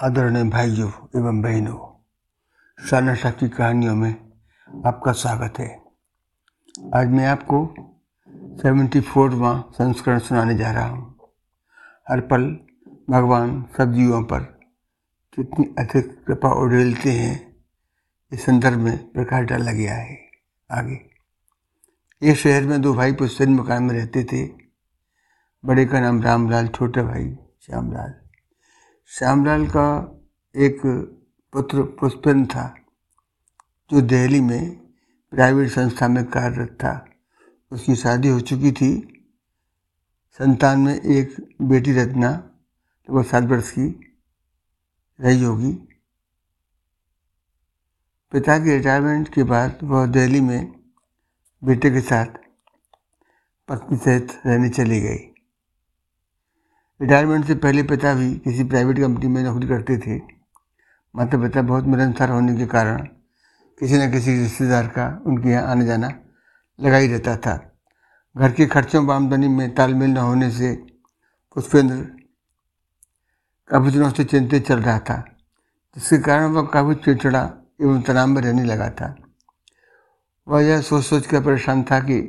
आदरणीय भाइयों एवं बहनों शाह की कहानियों में आपका स्वागत है। आज मैं आपको सेवेंटी फोरवा संस्करण सुनाने जा रहा हूँ। हर पल भगवान सब जीवों पर कितनी अधिक कृपा उड़ेलते हैं, इस संदर्भ में प्रकाश डाला गया है। आगे। एक शहर में दो भाई पुस्तक मकान में रहते थे। बड़े का नाम रामलाल, छोटे भाई श्यामलाल। श्यामलाल का एक पुत्र पुष्पेंद्र था, जो दिल्ली में प्राइवेट संस्था में कार्यरत था। उसकी शादी हो चुकी थी। संतान में एक बेटी रत्ना वो सात वर्ष की, रही होगी। पिता के रिटायरमेंट के बाद वह दिल्ली में बेटे के साथ पत्नी सहित रहने चली गई। रिटायरमेंट से पहले पिता भी किसी प्राइवेट कंपनी में नौकरी करते थे। माता पिता बहुत मिलनसार होने के कारण किसी न किसी रिश्तेदार का उनके यहाँ आने जाना लगा ही रहता था। घर के खर्चों व आमदनी में तालमेल न होने से पुष्पेंद्र काफ़ी दिनों से चिंतित चल रहा था, जिसके कारण वह काफ़ी चिड़चिड़ा एवं तनाव में रहने लगा था। वह यह सोच सोच कर परेशान था कि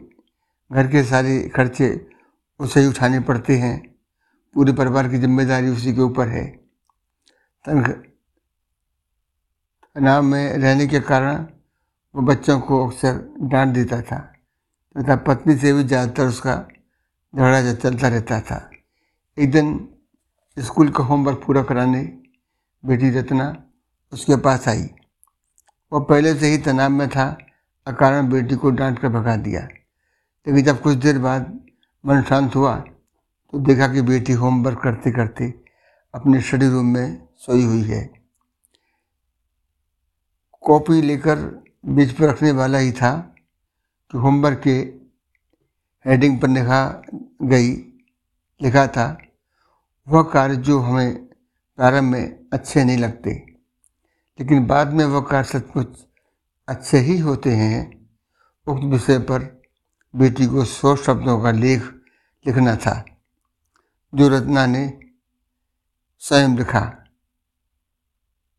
घर के सारे खर्चे उसे ही उठाने पड़ते हैं। पूरे परिवार की ज़िम्मेदारी उसी के ऊपर है। तनाव में रहने के कारण वो बच्चों को अक्सर डांट देता था, तथा पत्नी से भी ज़्यादातर उसका झगड़ा चलता रहता था। एक दिन स्कूल का होमवर्क पूरा कराने बेटी रत्ना उसके पास आई। वह पहले से ही तनाव में था, अकारण बेटी को डांट कर भगा दिया। लेकिन जब कुछ देर बाद मन शांत हुआ तो देखा कि बेटी होमवर्क करते करते अपने स्टडी रूम में सोई हुई है। कॉपी लेकर बीच पर रखने वाला ही था कि होमवर्क के हेडिंग पर लिखा गई, लिखा था। वह कार्य जो हमें प्रारंभ में अच्छे नहीं लगते, लेकिन बाद में वह कार्य सचमुच अच्छे ही होते हैं, उक्त विषय पर बेटी को सौ शब्दों का लेख लिखना था। जो रत्ना ने, स्वयं लिखा।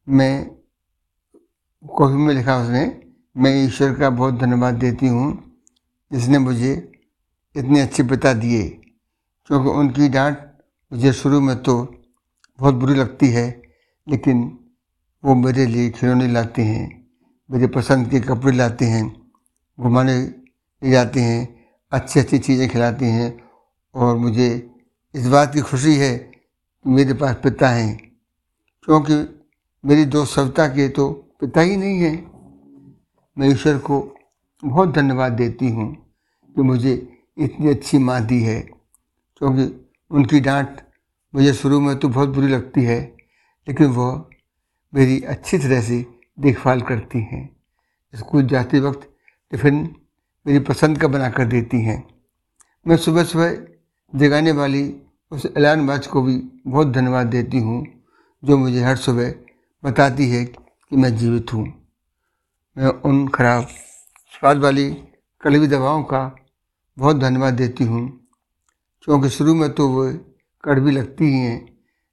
मैं कॉफ़ी में लिखा उसने, मैं ईश्वर का बहुत धन्यवाद देती हूँ, जिसने मुझे इतने अच्छे पिता दिए। क्योंकि उनकी डांट मुझे शुरू में तो बहुत बुरी लगती है, लेकिन वो मेरे लिए खिलौने लाते हैं, मेरे पसंद के कपड़े लाते हैं, घुमाने ले जाते हैं अच्छी अच्छी चीज़ें खिलाते हैं और मुझे इस बात की खुशी है कि मेरे पास पिता हैं। क्योंकि मेरी दो सविता के तो पिता ही नहीं हैं। मैं ईश्वर को बहुत धन्यवाद देती हूँ कि मुझे इतनी अच्छी माँ दी है। क्योंकि उनकी डांट मुझे शुरू में तो बहुत बुरी लगती है, लेकिन वह मेरी अच्छी तरह से देखभाल करती हैं। स्कूल जाते वक्त टिफ़िन मेरी पसंद का बना कर देती हैं। मैं सुबह सुबह जगाने वाली उस अलार्म वाच को भी बहुत धन्यवाद देती हूँ, जो मुझे हर सुबह बताती है कि मैं जीवित हूँ। मैं उन खराब स्वाद वाली कड़वी दवाओं का बहुत धन्यवाद देती हूँ, क्योंकि शुरू में तो वो कड़वी लगती ही हैं,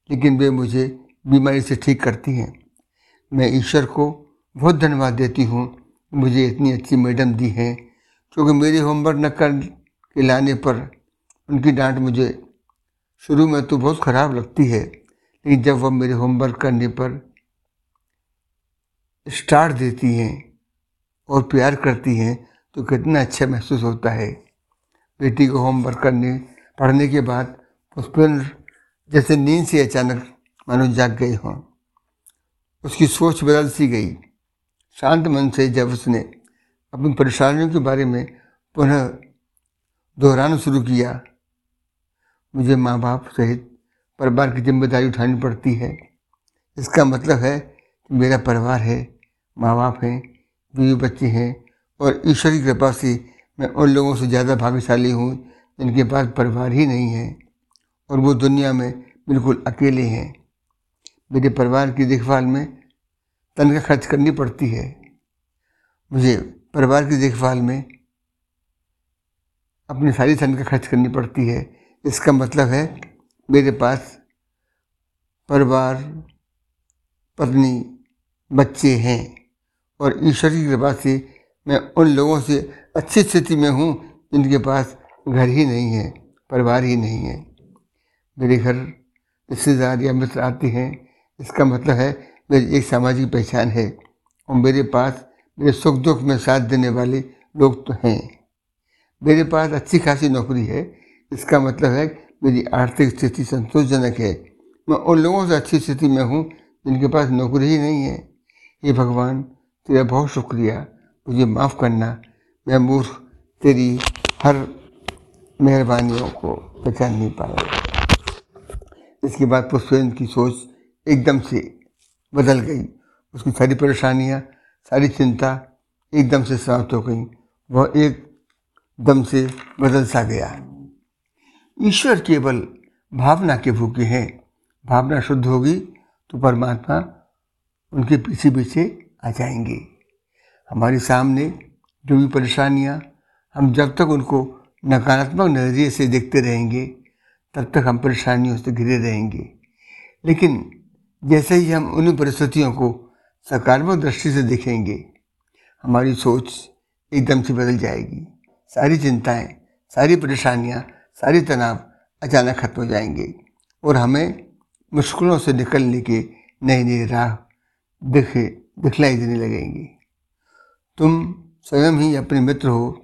लेकिन वे मुझे बीमारी से ठीक करती हैं। मैं ईश्वर को बहुत धन्यवाद देती हूँ मुझे इतनी अच्छी मैडम दी हैं, क्योंकि मेरे होमवर्क न कर के लाने पर उनकी डांट मुझे शुरू में तो बहुत ख़राब लगती है, लेकिन जब वह मेरे होमवर्क करने पर स्टार्ट देती हैं और प्यार करती हैं तो कितना अच्छा महसूस होता है। बेटी को होमवर्क करने, पढ़ने के बाद पुष्पेंद्र जैसे नींद से अचानक मानो जाग गए हों। उसकी सोच बदल सी गई। शांत मन से जब उसने अपनी परेशानियों के बारे में पुनः दोहराना शुरू किया मुझे माँ बाप सहित परिवार की ज़िम्मेदारी उठानी पड़ती है। इसका मतलब है कि मेरा परिवार है माँ बाप हैं, बीवी बच्चे हैं और ईश्वर की कृपा से मैं उन लोगों से ज़्यादा भाग्यशाली हूँ जिनके पास परिवार ही नहीं है और वो दुनिया में बिल्कुल अकेले हैं। मेरे परिवार की देखभाल में तनख्वाह खर्च करनी पड़ती है। मुझे परिवार की देखभाल में अपनी सारी तनख्वाह खर्च करनी पड़ती है। इसका मतलब है, मेरे पास परिवार, पत्नी, बच्चे हैं और ईश्वर की कृपा से मैं उन लोगों से अच्छी स्थिति में हूँ जिनके पास घर ही नहीं है, परिवार ही नहीं है। मेरे घर रिश्तेदार या मित्र आते हैं, इसका मतलब है मेरी एक सामाजिक पहचान है और मेरे पास मेरे सुख दुख में साथ देने वाले लोग तो हैं। मेरे पास अच्छी खासी नौकरी है इसका मतलब है मेरी आर्थिक स्थिति संतोषजनक है। मैं उन लोगों से अच्छी स्थिति में हूँ जिनके पास नौकरी ही नहीं है। ये भगवान, तेरा बहुत शुक्रिया। मुझे माफ़ करना। मैं मूर्ख तेरी हर मेहरबानियों को पहचान नहीं पाया इसके बाद पुष्पेंद्र की सोच एकदम से बदल गई। उसकी सारी परेशानियाँ, सारी चिंता एकदम से समाप्त हो गई। वह एकदम से बदल सा गया। ईश्वर केवल भावना के भूखे हैं। भावना शुद्ध होगी तो परमात्मा उनके पीछे पीछे आ जाएँगे। हमारे सामने जो भी परेशानियाँ, हम जब तक उनको नकारात्मक नज़रिए से देखते रहेंगे, तब तक हम परेशानियों से घिरे रहेंगे। लेकिन जैसे ही हम उन परिस्थितियों को सकारात्मक दृष्टि से देखेंगे, हमारी सोच एकदम से बदल जाएगी। सारी चिंताएँ, सारी परेशानियाँ सारी तनाव अचानक खत्म हो जाएँगे और हमें मुश्किलों से निकलने के नए नए राह दिखे, दिखलाई देने लगेंगे। तुम स्वयं ही अपने मित्र हो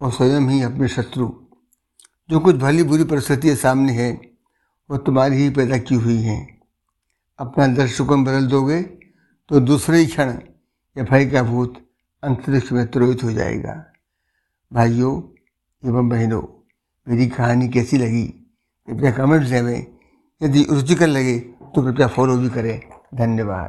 और स्वयं ही अपने शत्रु। जो कुछ भली बुरी परिस्थितियाँ सामने है, वो तुम्हारी ही पैदा की हुई हैं। अपना दृष्टिकोण बदल दोगे तो दूसरे ही क्षण यह भय का भूत अंतरिक्ष में त्रोहित हो जाएगा। भाइयों, एवं बहनों मेरी कहानी कैसी लगी? कृपया कमेंट्स देवें यदि रुचिकर लगे तो कृपया फॉलो भी करें। धन्यवाद।